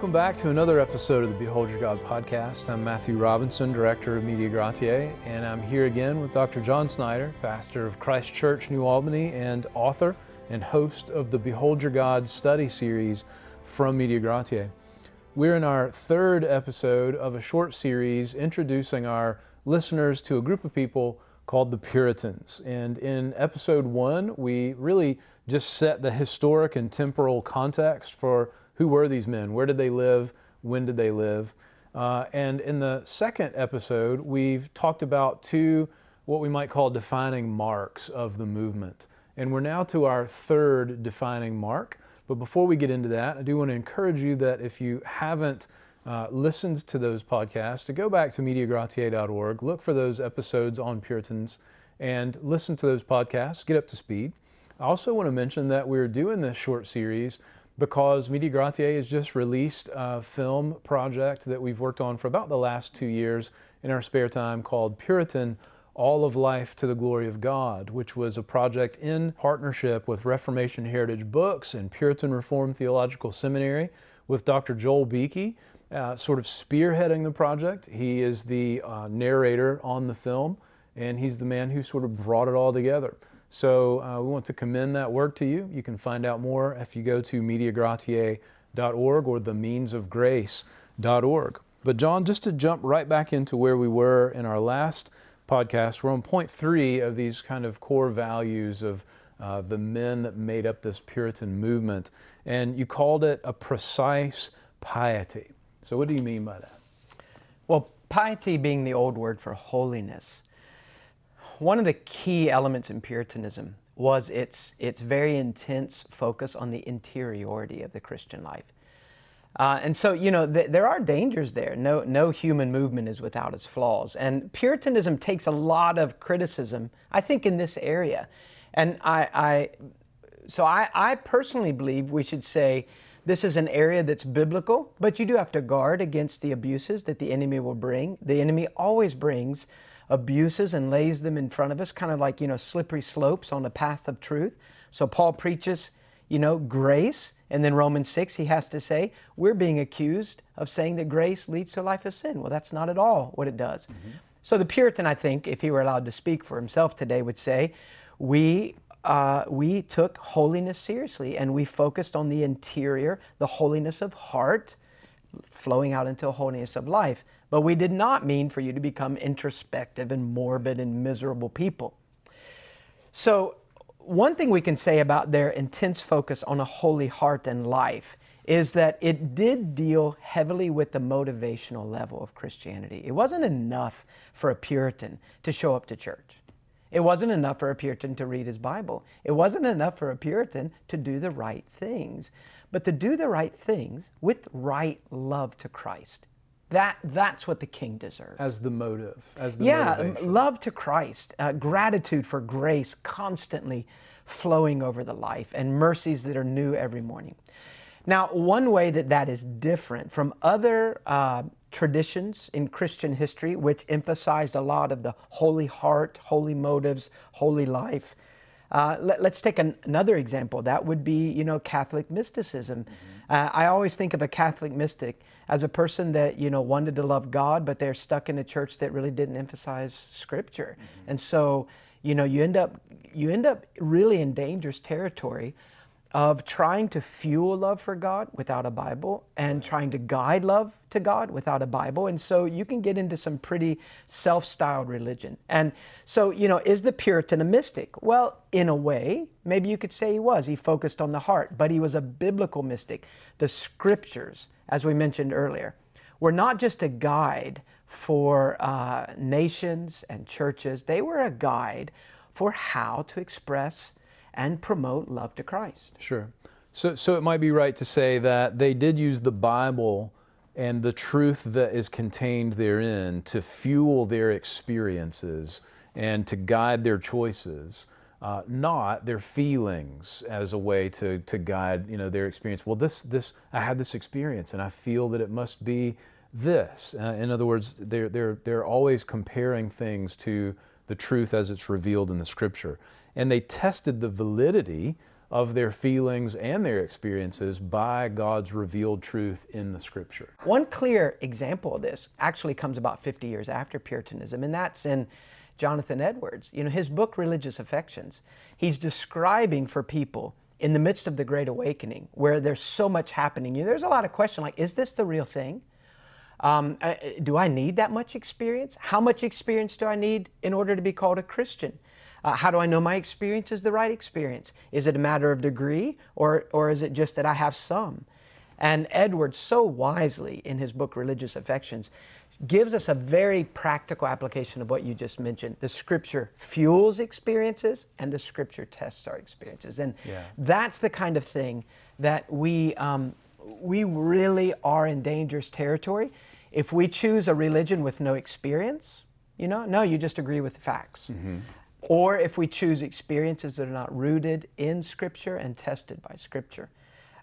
Welcome back to another episode of the Behold Your God podcast. I'm Matthew Robinson, Director of Media Gratiae, and I'm here again with Dr. John Snyder, pastor of Christ Church New Albany and author and host of the Behold Your God study series from Media Gratiae. We're in our third episode of a short series introducing our listeners to a group of people called the Puritans. And in episode one, we really just set the historic and temporal context for who were these men? Where did they live? When did they live? Uh, and in the second episode, we've talked about two what we might call defining marks of the movement. And we're now to our third defining mark. But before we get into that, I do want to encourage you that if you haven't uh, listened to those podcasts, to go back to mediagratiae.org, look for those episodes on Puritans, and listen to those podcasts, get up to speed. I also want to mention that we're doing this short series because Media Gratiae has just released a film project that we've worked on for about the last two years in our spare time called Puritan All of Life to the Glory of God, which was a project in partnership with Reformation Heritage Books and Puritan Reformed Theological Seminary with Dr. Joel Beeke, uh, sort of spearheading the project. He is the uh, narrator on the film, and he's the man who sort of brought it all together. So uh, we want to commend that work to you. You can find out more if you go to mediagratiae.org or themeansofgrace.org. But John, just to jump right back into where we were in our last podcast, we're on point three of these kind of core values of uh, the men that made up this Puritan movement. And you called it a precise piety. So, what do you mean by that? Well, piety being the old word for holiness one of the key elements in Puritanism was its, its very intense focus on the interiority of the Christian life. Uh, and so, you know, th- there are dangers there. No, no human movement is without its flaws. And Puritanism takes a lot of criticism, I think, in this area. And I, I so I, I personally believe we should say this is an area that's biblical, but you do have to guard against the abuses that the enemy will bring. The enemy always brings abuses and lays them in front of us, kind of like, you know, slippery slopes on the path of truth. So Paul preaches, you know, grace. And then Romans 6, he has to say, we're being accused of saying that grace leads to life of sin. Well, that's not at all what it does. Mm-hmm. So the Puritan, I think, if he were allowed to speak for himself today, would say, we uh, we took holiness seriously and we focused on the interior, the holiness of heart, flowing out into a holiness of life. But we did not mean for you to become introspective and morbid and miserable people. So, one thing we can say about their intense focus on a holy heart and life is that it did deal heavily with the motivational level of Christianity. It wasn't enough for a Puritan to show up to church. It wasn't enough for a Puritan to read his Bible. It wasn't enough for a Puritan to do the right things, but to do the right things with right love to Christ. That, that's what the king deserves. As the motive, as the yeah, motivation. love to Christ, uh, gratitude for grace constantly flowing over the life, and mercies that are new every morning. Now, one way that that is different from other uh, traditions in Christian history, which emphasized a lot of the holy heart, holy motives, holy life, uh, let, us take an, another example. That would be, you know, Catholic mysticism. Mm-hmm. Uh, I always think of a Catholic mystic as a person that, you know, wanted to love God, but they're stuck in a church that really didn't emphasize Scripture, mm-hmm. and so, you know, you end up you end up really in dangerous territory of trying to fuel love for God without a Bible and trying to guide love to God without a Bible. And so you can get into some pretty self styled religion. And so, you know, is the Puritan a mystic? Well, in a way, maybe you could say he was. He focused on the heart, but he was a biblical mystic. The scriptures, as we mentioned earlier, were not just a guide for uh, nations and churches, they were a guide for how to express and promote love to Christ. Sure. So, so it might be right to say that they did use the Bible and the truth that is contained therein to fuel their experiences and to guide their choices, uh, not their feelings as a way to, to guide you know, their experience. Well, this, this, I had this experience and I feel that it must be this. Uh, in other words, they're, they're, they're always comparing things to the truth as it's revealed in the scripture. And they tested the validity of their feelings and their experiences by God's revealed truth in the scripture. One clear example of this actually comes about 50 years after Puritanism, and that's in Jonathan Edwards. You know, his book, Religious Affections, he's describing for people in the midst of the Great Awakening where there's so much happening. You know, there's a lot of question like, is this the real thing? Um, uh, do I need that much experience? How much experience do I need in order to be called a Christian? Uh, how do I know my experience is the right experience? Is it a matter of degree or, or is it just that I have some? And Edwards, so wisely in his book Religious Affections, gives us a very practical application of what you just mentioned. The scripture fuels experiences and the scripture tests our experiences. And yeah. that's the kind of thing that we, um, we really are in dangerous territory. If we choose a religion with no experience, you know, no, you just agree with the facts. Mm-hmm. Or if we choose experiences that are not rooted in Scripture and tested by Scripture.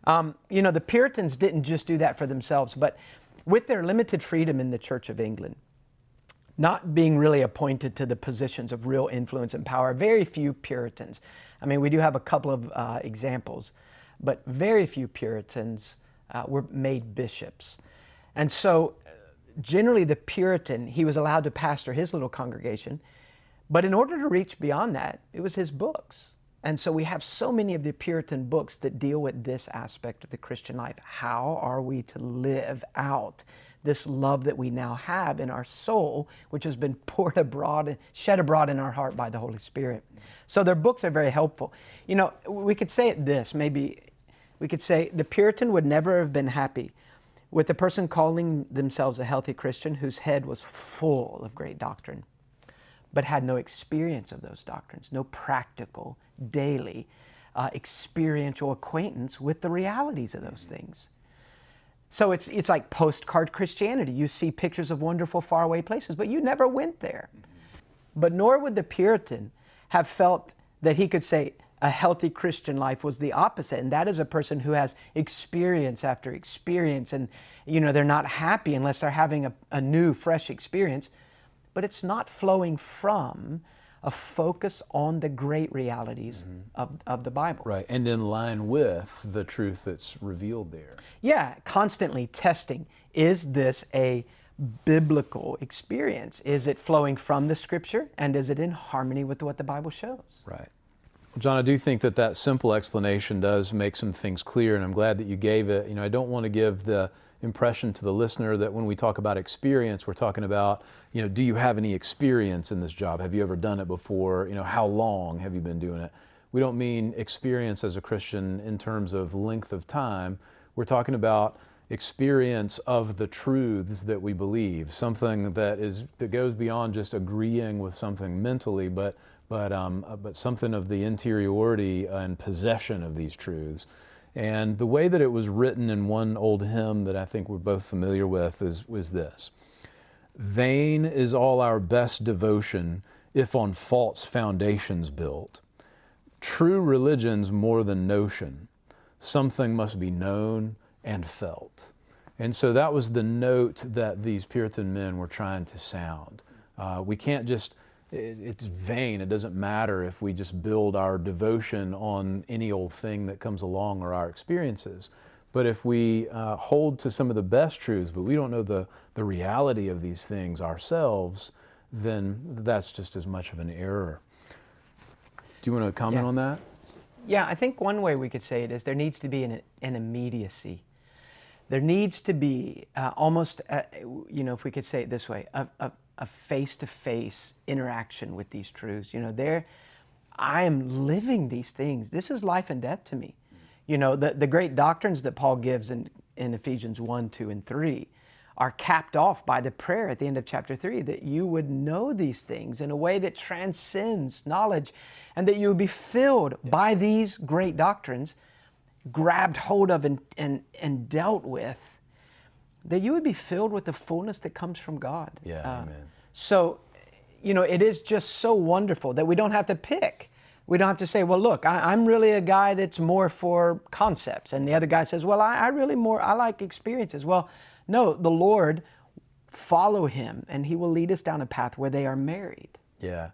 Um, you know, the Puritans didn't just do that for themselves, but with their limited freedom in the Church of England, not being really appointed to the positions of real influence and power, very few Puritans. I mean, we do have a couple of uh, examples, but very few Puritans uh, were made bishops. And so, generally, the Puritan, he was allowed to pastor his little congregation, but in order to reach beyond that, it was his books. And so we have so many of the Puritan books that deal with this aspect of the Christian life. How are we to live out this love that we now have in our soul, which has been poured abroad, shed abroad in our heart by the Holy Spirit? So their books are very helpful. You know, we could say it this maybe we could say the Puritan would never have been happy with the person calling themselves a healthy Christian whose head was full of great doctrine but had no experience of those doctrines, no practical, daily, uh, experiential acquaintance with the realities of those things. So it's, it's like postcard Christianity. You see pictures of wonderful faraway places, but you never went there. But nor would the Puritan have felt that he could say a healthy Christian life was the opposite. And that is a person who has experience after experience, and you know, they're not happy unless they're having a, a new, fresh experience but it's not flowing from a focus on the great realities mm-hmm. of, of the Bible. Right, and in line with the truth that's revealed there. Yeah, constantly testing is this a biblical experience? Is it flowing from the scripture and is it in harmony with what the Bible shows? Right. John, I do think that that simple explanation does make some things clear, and I'm glad that you gave it. You know, I don't want to give the impression to the listener that when we talk about experience, we're talking about, you know, do you have any experience in this job? Have you ever done it before? You know, how long have you been doing it? We don't mean experience as a Christian in terms of length of time. We're talking about experience of the truths that we believe, something that is that goes beyond just agreeing with something mentally, but but um, but something of the interiority and possession of these truths. And the way that it was written in one old hymn that I think we're both familiar with is, was this Vain is all our best devotion if on false foundations built. True religion's more than notion, something must be known and felt. And so that was the note that these Puritan men were trying to sound. Uh, we can't just it's vain. It doesn't matter if we just build our devotion on any old thing that comes along or our experiences. But if we uh, hold to some of the best truths, but we don't know the, the reality of these things ourselves, then that's just as much of an error. Do you want to comment yeah. on that? Yeah, I think one way we could say it is there needs to be an, an immediacy. There needs to be uh, almost, a, you know, if we could say it this way, a, a, a face-to-face interaction with these truths. You know, there, I am living these things. This is life and death to me. You know, the, the great doctrines that Paul gives in, in Ephesians 1, 2, and 3 are capped off by the prayer at the end of chapter 3 that you would know these things in a way that transcends knowledge and that you would be filled yeah. by these great doctrines, grabbed hold of and, and, and dealt with that you would be filled with the fullness that comes from God. Yeah, uh, amen. So, you know, it is just so wonderful that we don't have to pick. We don't have to say, well, look, I, am really a guy that's more for concepts. And the other guy says, well, I, I really more, I like experiences. Well, no, the Lord, follow him and he will lead us down a path where they are married. Yeah.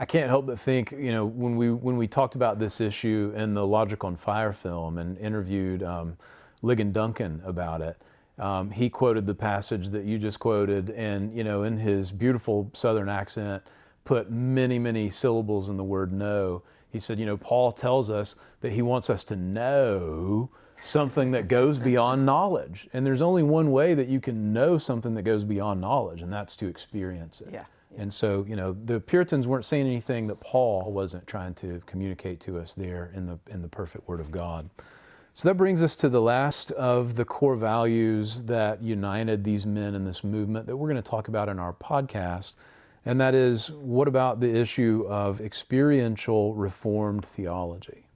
I can't help but think, you know, when we when we talked about this issue in the Logic on Fire film and interviewed um, Ligon Duncan about it, um, he quoted the passage that you just quoted, and you know, in his beautiful Southern accent, put many many syllables in the word "know." He said, you know, Paul tells us that he wants us to know something that goes beyond knowledge, and there's only one way that you can know something that goes beyond knowledge, and that's to experience it. Yeah. And so, you know, the Puritans weren't saying anything that Paul wasn't trying to communicate to us there in the in the perfect Word of God. So that brings us to the last of the core values that united these men in this movement that we're going to talk about in our podcast. And that is what about the issue of experiential Reformed theology?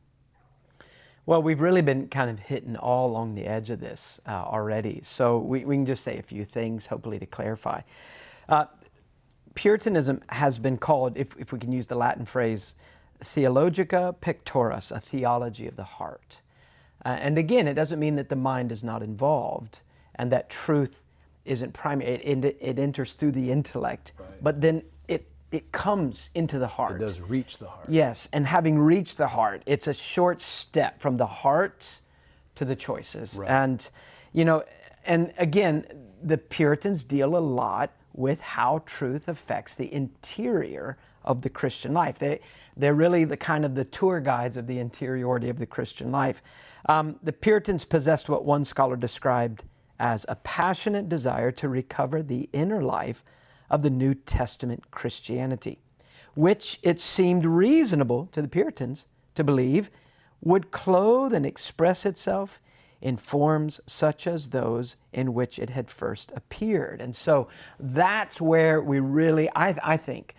Well, we've really been kind of hitting all along the edge of this uh, already. So we, we can just say a few things, hopefully, to clarify. Uh, Puritanism has been called, if, if we can use the Latin phrase, theologia pectoris, a theology of the heart. Uh, and again, it doesn't mean that the mind is not involved and that truth isn't primary. It, it, it enters through the intellect, right. but then it, it comes into the heart. It does reach the heart. Yes, and having reached the heart, it's a short step from the heart to the choices. Right. And, you know, and again, the Puritans deal a lot with how truth affects the interior of the Christian life. They, they're really the kind of the tour guides of the interiority of the Christian life. Um, the Puritans possessed what one scholar described as a passionate desire to recover the inner life of the New Testament Christianity, which it seemed reasonable to the Puritans to believe would clothe and express itself in forms such as those in which it had first appeared. And so that's where we really, I, I think,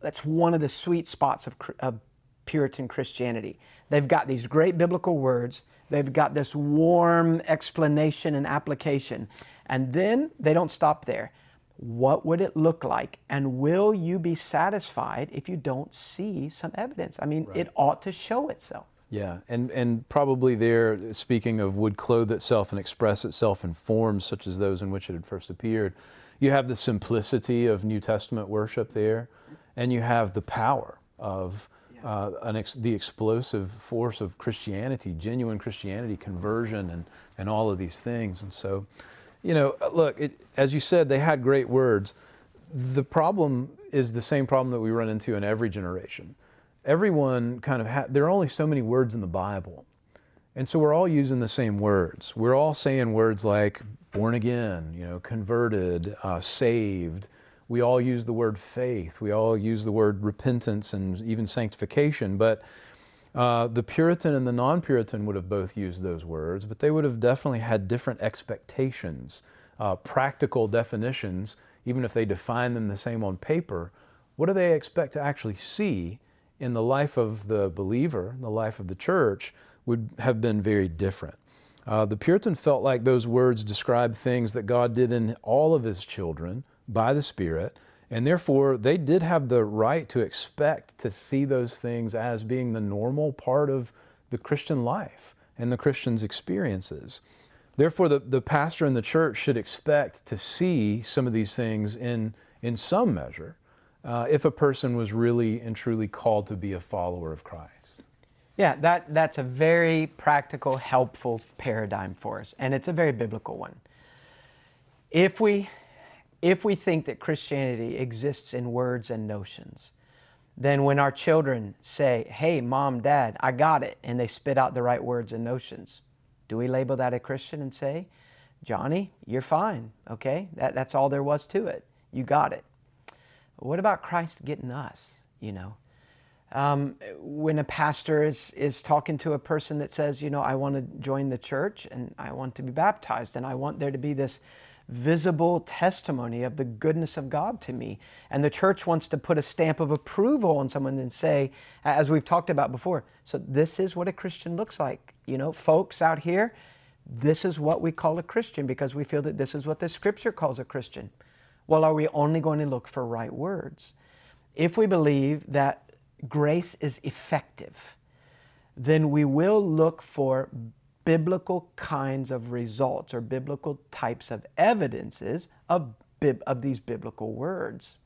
that's one of the sweet spots of, of Puritan Christianity. They've got these great biblical words, they've got this warm explanation and application, and then they don't stop there. What would it look like? And will you be satisfied if you don't see some evidence? I mean, right. it ought to show itself. Yeah, and, and probably there, speaking of would clothe itself and express itself in forms such as those in which it had first appeared, you have the simplicity of New Testament worship there, and you have the power of uh, ex- the explosive force of Christianity, genuine Christianity, conversion, and, and all of these things. And so, you know, look, it, as you said, they had great words. The problem is the same problem that we run into in every generation everyone kind of ha- there are only so many words in the Bible. And so we're all using the same words. We're all saying words like born again, you know, converted, uh, saved. We all use the word faith. We all use the word repentance and even sanctification. But uh, the Puritan and the non Puritan would have both used those words, but they would have definitely had different expectations, uh, practical definitions, even if they define them the same on paper. What do they expect to actually see in the life of the believer, the life of the church, would have been very different. Uh, the Puritan felt like those words described things that God did in all of his children by the Spirit, and therefore they did have the right to expect to see those things as being the normal part of the Christian life and the Christian's experiences. Therefore, the, the pastor in the church should expect to see some of these things in, in some measure uh, if a person was really and truly called to be a follower of Christ. Yeah, that, that's a very practical, helpful paradigm for us, and it's a very biblical one. If we, if we think that Christianity exists in words and notions, then when our children say, Hey, mom, dad, I got it, and they spit out the right words and notions, do we label that a Christian and say, Johnny, you're fine, okay? That, that's all there was to it. You got it. What about Christ getting us, you know? Um, when a pastor is, is talking to a person that says, you know, I want to join the church and I want to be baptized and I want there to be this visible testimony of the goodness of God to me. And the church wants to put a stamp of approval on someone and say, as we've talked about before, so this is what a Christian looks like. You know, folks out here, this is what we call a Christian because we feel that this is what the scripture calls a Christian. Well, are we only going to look for right words? If we believe that grace is effective, then we will look for biblical kinds of results or biblical types of evidences of, of these biblical words.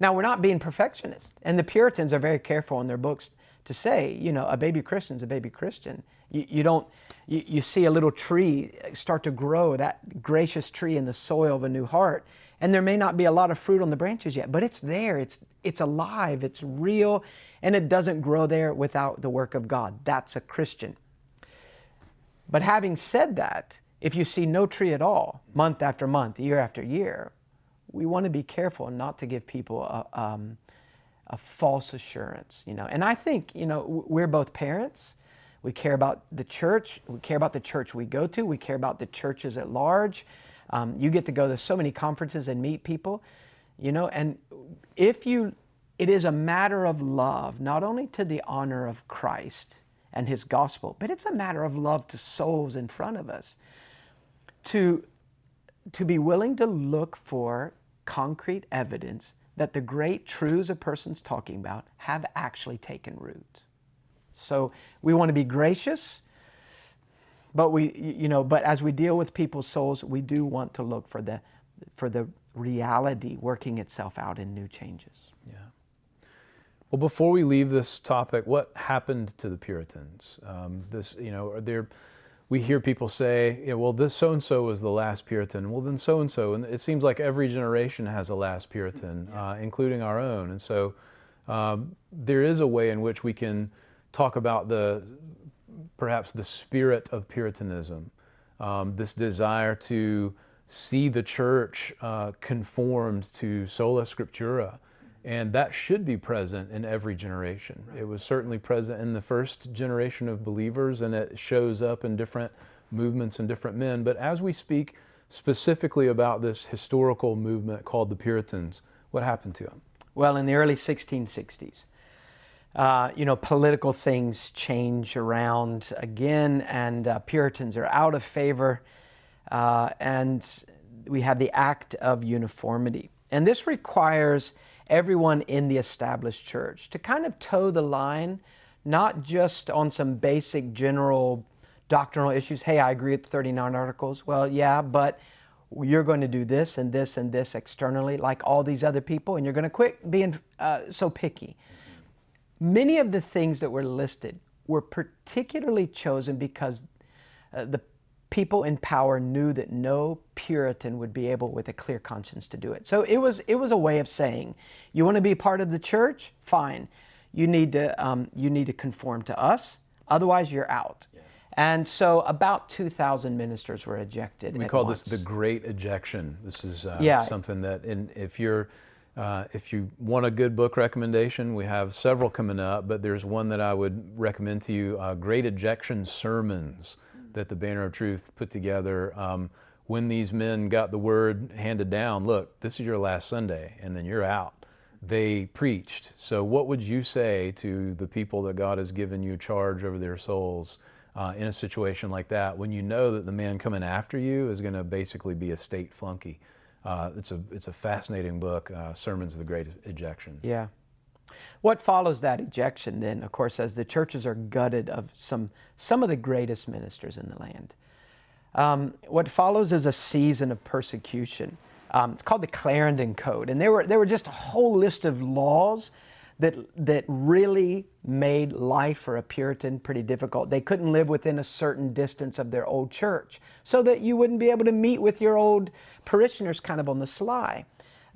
Now, we're not being perfectionists, and the Puritans are very careful in their books to say, you know, a baby Christian's a baby Christian. You, you don't, you, you see a little tree start to grow, that gracious tree in the soil of a new heart, and there may not be a lot of fruit on the branches yet, but it's there, it's, it's alive, it's real, and it doesn't grow there without the work of God. That's a Christian. But having said that, if you see no tree at all, month after month, year after year, we want to be careful not to give people a, um, a false assurance, you know. And I think, you know, we're both parents. We care about the church. We care about the church we go to. We care about the churches at large. Um, you get to go to so many conferences and meet people, you know. And if you, it is a matter of love, not only to the honor of Christ and His gospel, but it's a matter of love to souls in front of us. To to be willing to look for concrete evidence that the great truths a person's talking about have actually taken root. So we want to be gracious, but we you know, but as we deal with people's souls, we do want to look for the for the reality working itself out in new changes. Yeah. Well, before we leave this topic, what happened to the Puritans? Um, this, you know, are there we hear people say, yeah, well, this so and so was the last Puritan. Well, then so and so. And it seems like every generation has a last Puritan, uh, including our own. And so um, there is a way in which we can talk about the perhaps the spirit of Puritanism, um, this desire to see the church uh, conformed to sola scriptura. And that should be present in every generation. Right. It was certainly present in the first generation of believers, and it shows up in different movements and different men. But as we speak specifically about this historical movement called the Puritans, what happened to them? Well, in the early 1660s, uh, you know, political things change around again, and uh, Puritans are out of favor, uh, and we have the Act of Uniformity. And this requires everyone in the established church to kind of toe the line, not just on some basic general doctrinal issues. Hey, I agree with 39 articles. Well, yeah, but you're going to do this and this and this externally, like all these other people, and you're going to quit being uh, so picky. Many of the things that were listed were particularly chosen because uh, the people in power knew that no Puritan would be able, with a clear conscience, to do it. So it was, it was a way of saying, you want to be part of the church? Fine. You need to, um, you need to conform to us, otherwise, you're out. Yeah. And so about 2,000 ministers were ejected. We call once. this the Great Ejection. This is uh, yeah. something that, in, if you're uh, if you want a good book recommendation, we have several coming up, but there's one that I would recommend to you uh, Great Ejection Sermons that the Banner of Truth put together. Um, when these men got the word handed down, look, this is your last Sunday, and then you're out. They preached. So, what would you say to the people that God has given you charge over their souls uh, in a situation like that when you know that the man coming after you is going to basically be a state flunky? Uh, it's, a, it's a fascinating book, uh, Sermons of the Great Ejection. Yeah. What follows that ejection then, of course, as the churches are gutted of some, some of the greatest ministers in the land? Um, what follows is a season of persecution. Um, it's called the Clarendon Code. And there were, there were just a whole list of laws that, that really made life for a Puritan pretty difficult. They couldn't live within a certain distance of their old church so that you wouldn't be able to meet with your old parishioners kind of on the sly.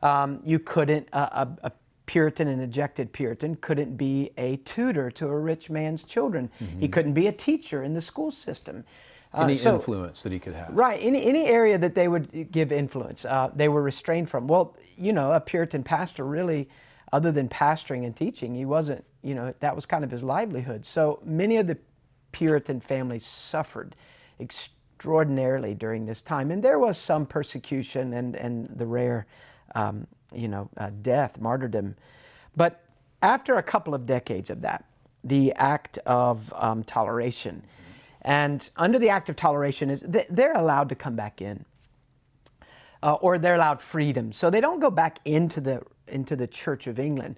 Um, you couldn't, uh, a, a, Puritan and ejected Puritan couldn't be a tutor to a rich man's children. Mm-hmm. He couldn't be a teacher in the school system. Uh, any so, influence that he could have. Right, any, any area that they would give influence, uh, they were restrained from. Well, you know, a Puritan pastor really, other than pastoring and teaching, he wasn't, you know, that was kind of his livelihood. So many of the Puritan families suffered extraordinarily during this time. And there was some persecution and, and the rare um, you know, uh, death, martyrdom. But after a couple of decades of that, the act of um, toleration, and under the act of toleration is they're allowed to come back in, uh, or they're allowed freedom. So they don't go back into the into the Church of England.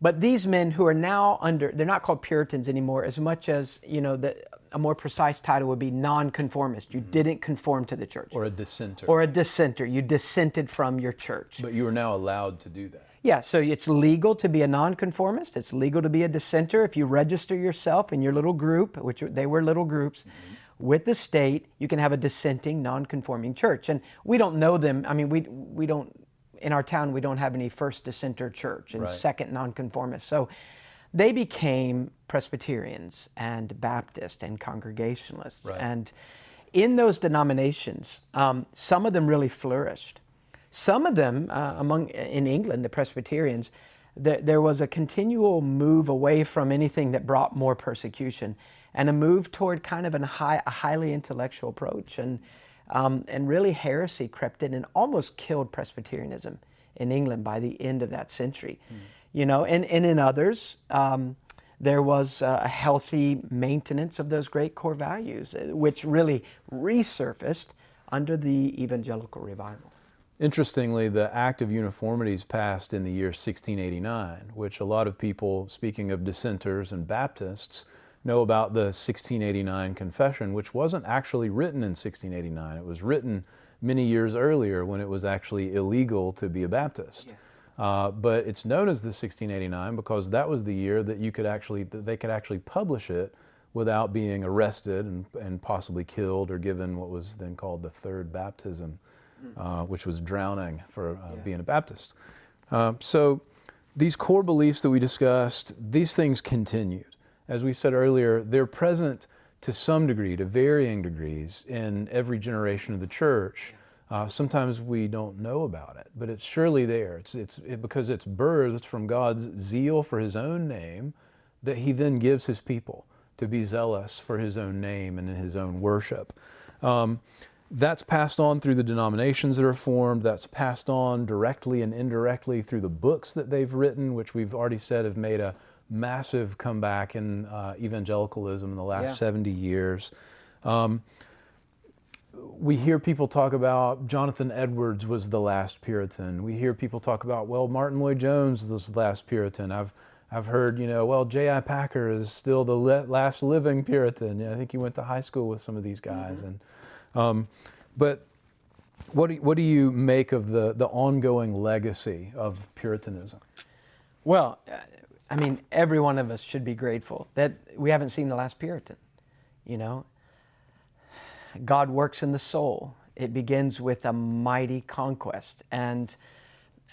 But these men who are now under, they're not called Puritans anymore as much as, you know, the, a more precise title would be nonconformist. You mm-hmm. didn't conform to the church. Or a dissenter. Or a dissenter. You dissented from your church. But you are now allowed to do that. Yeah, so it's legal to be a nonconformist. It's legal to be a dissenter. If you register yourself in your little group, which they were little groups, mm-hmm. With the state, you can have a dissenting, nonconforming church. And we don't know them. I mean, we we don't in our town. We don't have any first dissenter church and right. second nonconformist. So they became Presbyterians and Baptist and Congregationalists. Right. And in those denominations, um, some of them really flourished. Some of them, uh, among in England, the Presbyterians, there, there was a continual move away from anything that brought more persecution, and a move toward kind of high, a highly intellectual approach, and um, and really heresy crept in and almost killed Presbyterianism in England by the end of that century. Mm. You know, and, and in others, um, there was a healthy maintenance of those great core values, uh, which really resurfaced under the evangelical revival. Interestingly, the Act of Uniformities passed in the year 1689, which a lot of people, speaking of dissenters and Baptists, know about the 1689 Confession, which wasn't actually written in 1689. It was written many years earlier when it was actually illegal to be a Baptist. Yeah. Uh, but it's known as the 1689 because that was the year that you could actually that they could actually publish it without being arrested and, and possibly killed or given what was then called the third baptism uh, which was drowning for uh, yeah. being a Baptist. Uh, so these core beliefs that we discussed, these things continued. As we said earlier, they're present to some degree, to varying degrees, in every generation of the church. Uh, sometimes we don't know about it, but it's surely there. It's, it's it, because it's birthed from God's zeal for His own name that He then gives His people to be zealous for His own name and in His own worship. Um, that's passed on through the denominations that are formed. That's passed on directly and indirectly through the books that they've written, which we've already said have made a massive comeback in uh, evangelicalism in the last yeah. 70 years. Um, we hear people talk about Jonathan Edwards was the last Puritan. We hear people talk about, well, Martyn Lloyd-Jones was the last Puritan. I've I've heard, you know, well, J.I. Packer is still the le- last living Puritan. I think he went to high school with some of these guys, mm-hmm. and um, but what do, what do you make of the, the ongoing legacy of Puritanism? Well, I mean, every one of us should be grateful that we haven't seen the last Puritan. You know, God works in the soul. It begins with a mighty conquest, and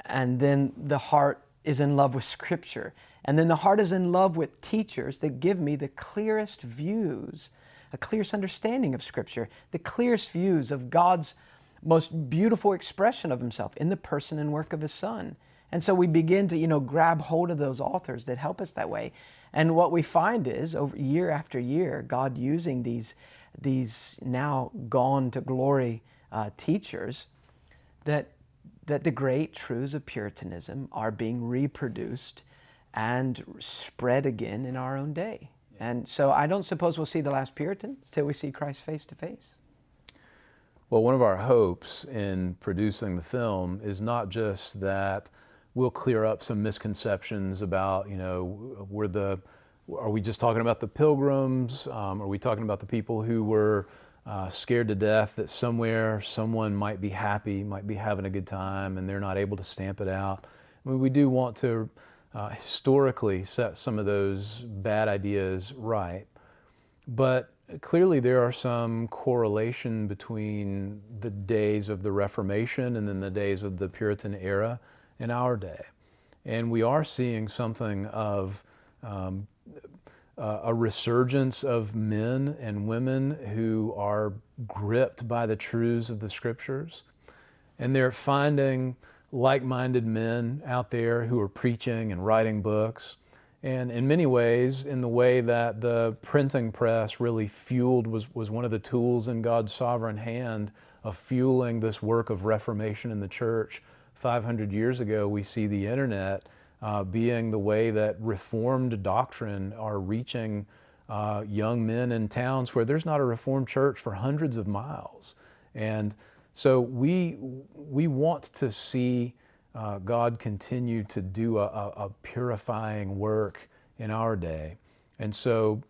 and then the heart is in love with Scripture, and then the heart is in love with teachers that give me the clearest views a clearest understanding of Scripture, the clearest views of God's most beautiful expression of Himself in the person and work of His Son. And so we begin to, you know, grab hold of those authors that help us that way. And what we find is, over year after year, God using these, these now gone to glory uh, teachers, that that the great truths of Puritanism are being reproduced and spread again in our own day. And so I don't suppose we'll see the last Puritan until we see Christ face to face. Well, one of our hopes in producing the film is not just that we'll clear up some misconceptions about, you know, were the, are we just talking about the pilgrims? Um, are we talking about the people who were uh, scared to death that somewhere someone might be happy, might be having a good time, and they're not able to stamp it out? I mean, we do want to uh, historically set some of those bad ideas right. But clearly, there are some correlation between the days of the Reformation and then the days of the Puritan era in our day. And we are seeing something of um, a resurgence of men and women who are gripped by the truths of the scriptures. And they're finding like minded men out there who are preaching and writing books. And in many ways, in the way that the printing press really fueled, was, was one of the tools in God's sovereign hand of fueling this work of reformation in the church. 500 years ago, we see the internet uh, being the way that reformed doctrine are reaching uh, young men in towns where there's not a reformed church for hundreds of miles. And so we, we want to see uh, God continue to do a, a, purifying work in our day. And so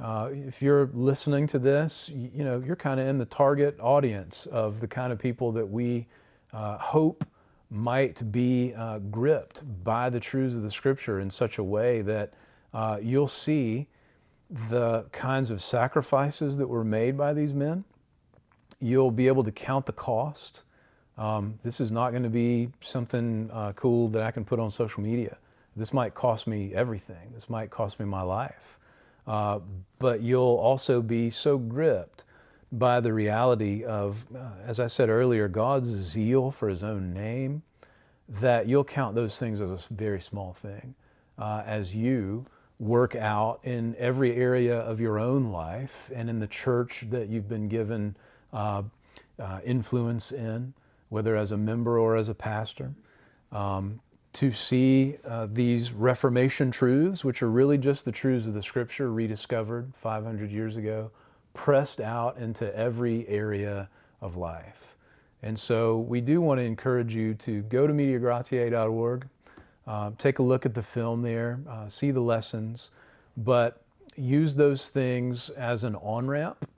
uh, if you're listening to this, you, you know, you're kind of in the target audience of the kind of people that we uh, hope might be uh, gripped by the truths of the Scripture in such a way that uh, you'll see the kinds of sacrifices that were made by these men. You'll be able to count the cost. Um, this is not going to be something uh, cool that I can put on social media. This might cost me everything. This might cost me my life. Uh, but you'll also be so gripped by the reality of, uh, as I said earlier, God's zeal for His own name, that you'll count those things as a very small thing uh, as you work out in every area of your own life and in the church that you've been given uh, uh, influence in, whether as a member or as a pastor. Um, to see uh, these Reformation truths, which are really just the truths of the Scripture rediscovered 500 years ago, pressed out into every area of life. And so we do want to encourage you to go to mediagratiae.org, uh, take a look at the film there, uh, see the lessons, but use those things as an on ramp.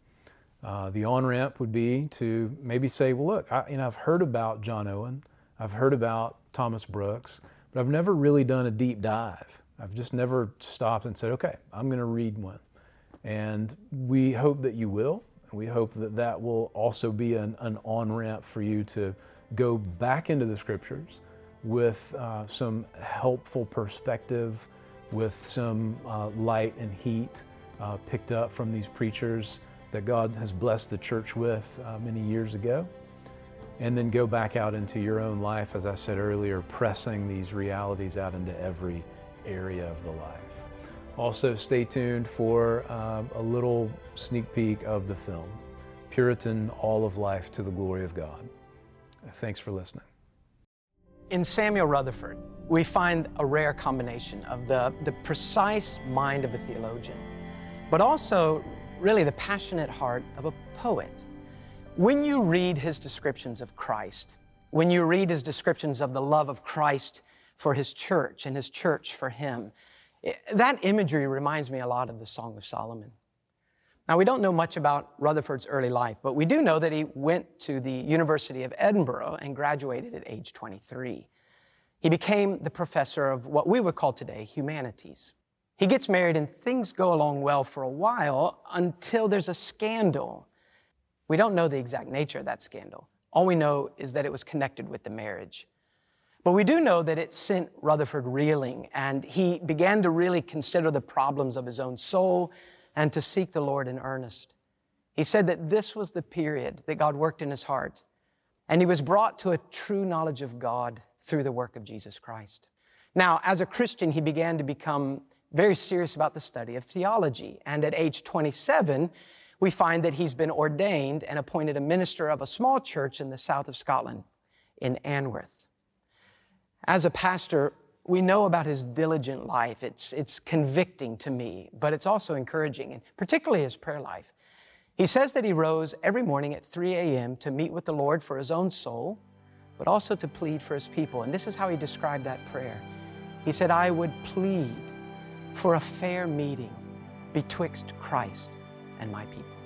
Uh, the on ramp would be to maybe say, well, look, I, you know, I've heard about John Owen, I've heard about Thomas Brooks, but I've never really done a deep dive. I've just never stopped and said, okay, I'm going to read one. And we hope that you will. We hope that that will also be an, an on ramp for you to go back into the scriptures with uh, some helpful perspective, with some uh, light and heat uh, picked up from these preachers that God has blessed the church with uh, many years ago and then go back out into your own life, as I said earlier, pressing these realities out into every area of the life. Also, stay tuned for uh, a little sneak peek of the film, Puritan All of Life to the Glory of God. Thanks for listening. In Samuel Rutherford, we find a rare combination of the, the precise mind of a theologian, but also really the passionate heart of a poet. When you read his descriptions of Christ, when you read his descriptions of the love of Christ for his church and his church for him, Eh, that imagery reminds me a lot of the Song of Solomon. Now, we don't know much about Rutherford's early life, but we do know that he went to the University of Edinburgh and graduated at age 23. He became the professor of what we would call today humanities. He gets married and things go along well for a while until there's a scandal we don't know the exact nature of that scandal. All we know is that it was connected with the marriage. But we do know that it sent Rutherford reeling, and he began to really consider the problems of his own soul and to seek the Lord in earnest. He said that this was the period that God worked in his heart, and he was brought to a true knowledge of God through the work of Jesus Christ. Now, as a Christian, he began to become very serious about the study of theology, and at age 27, we find that he's been ordained and appointed a minister of a small church in the south of Scotland, in Anwoth. As a pastor, we know about his diligent life. It's, it's convicting to me, but it's also encouraging, and particularly his prayer life. He says that he rose every morning at 3 a.m. to meet with the Lord for his own soul, but also to plead for his people. And this is how he described that prayer. He said, I would plead for a fair meeting betwixt Christ and my people.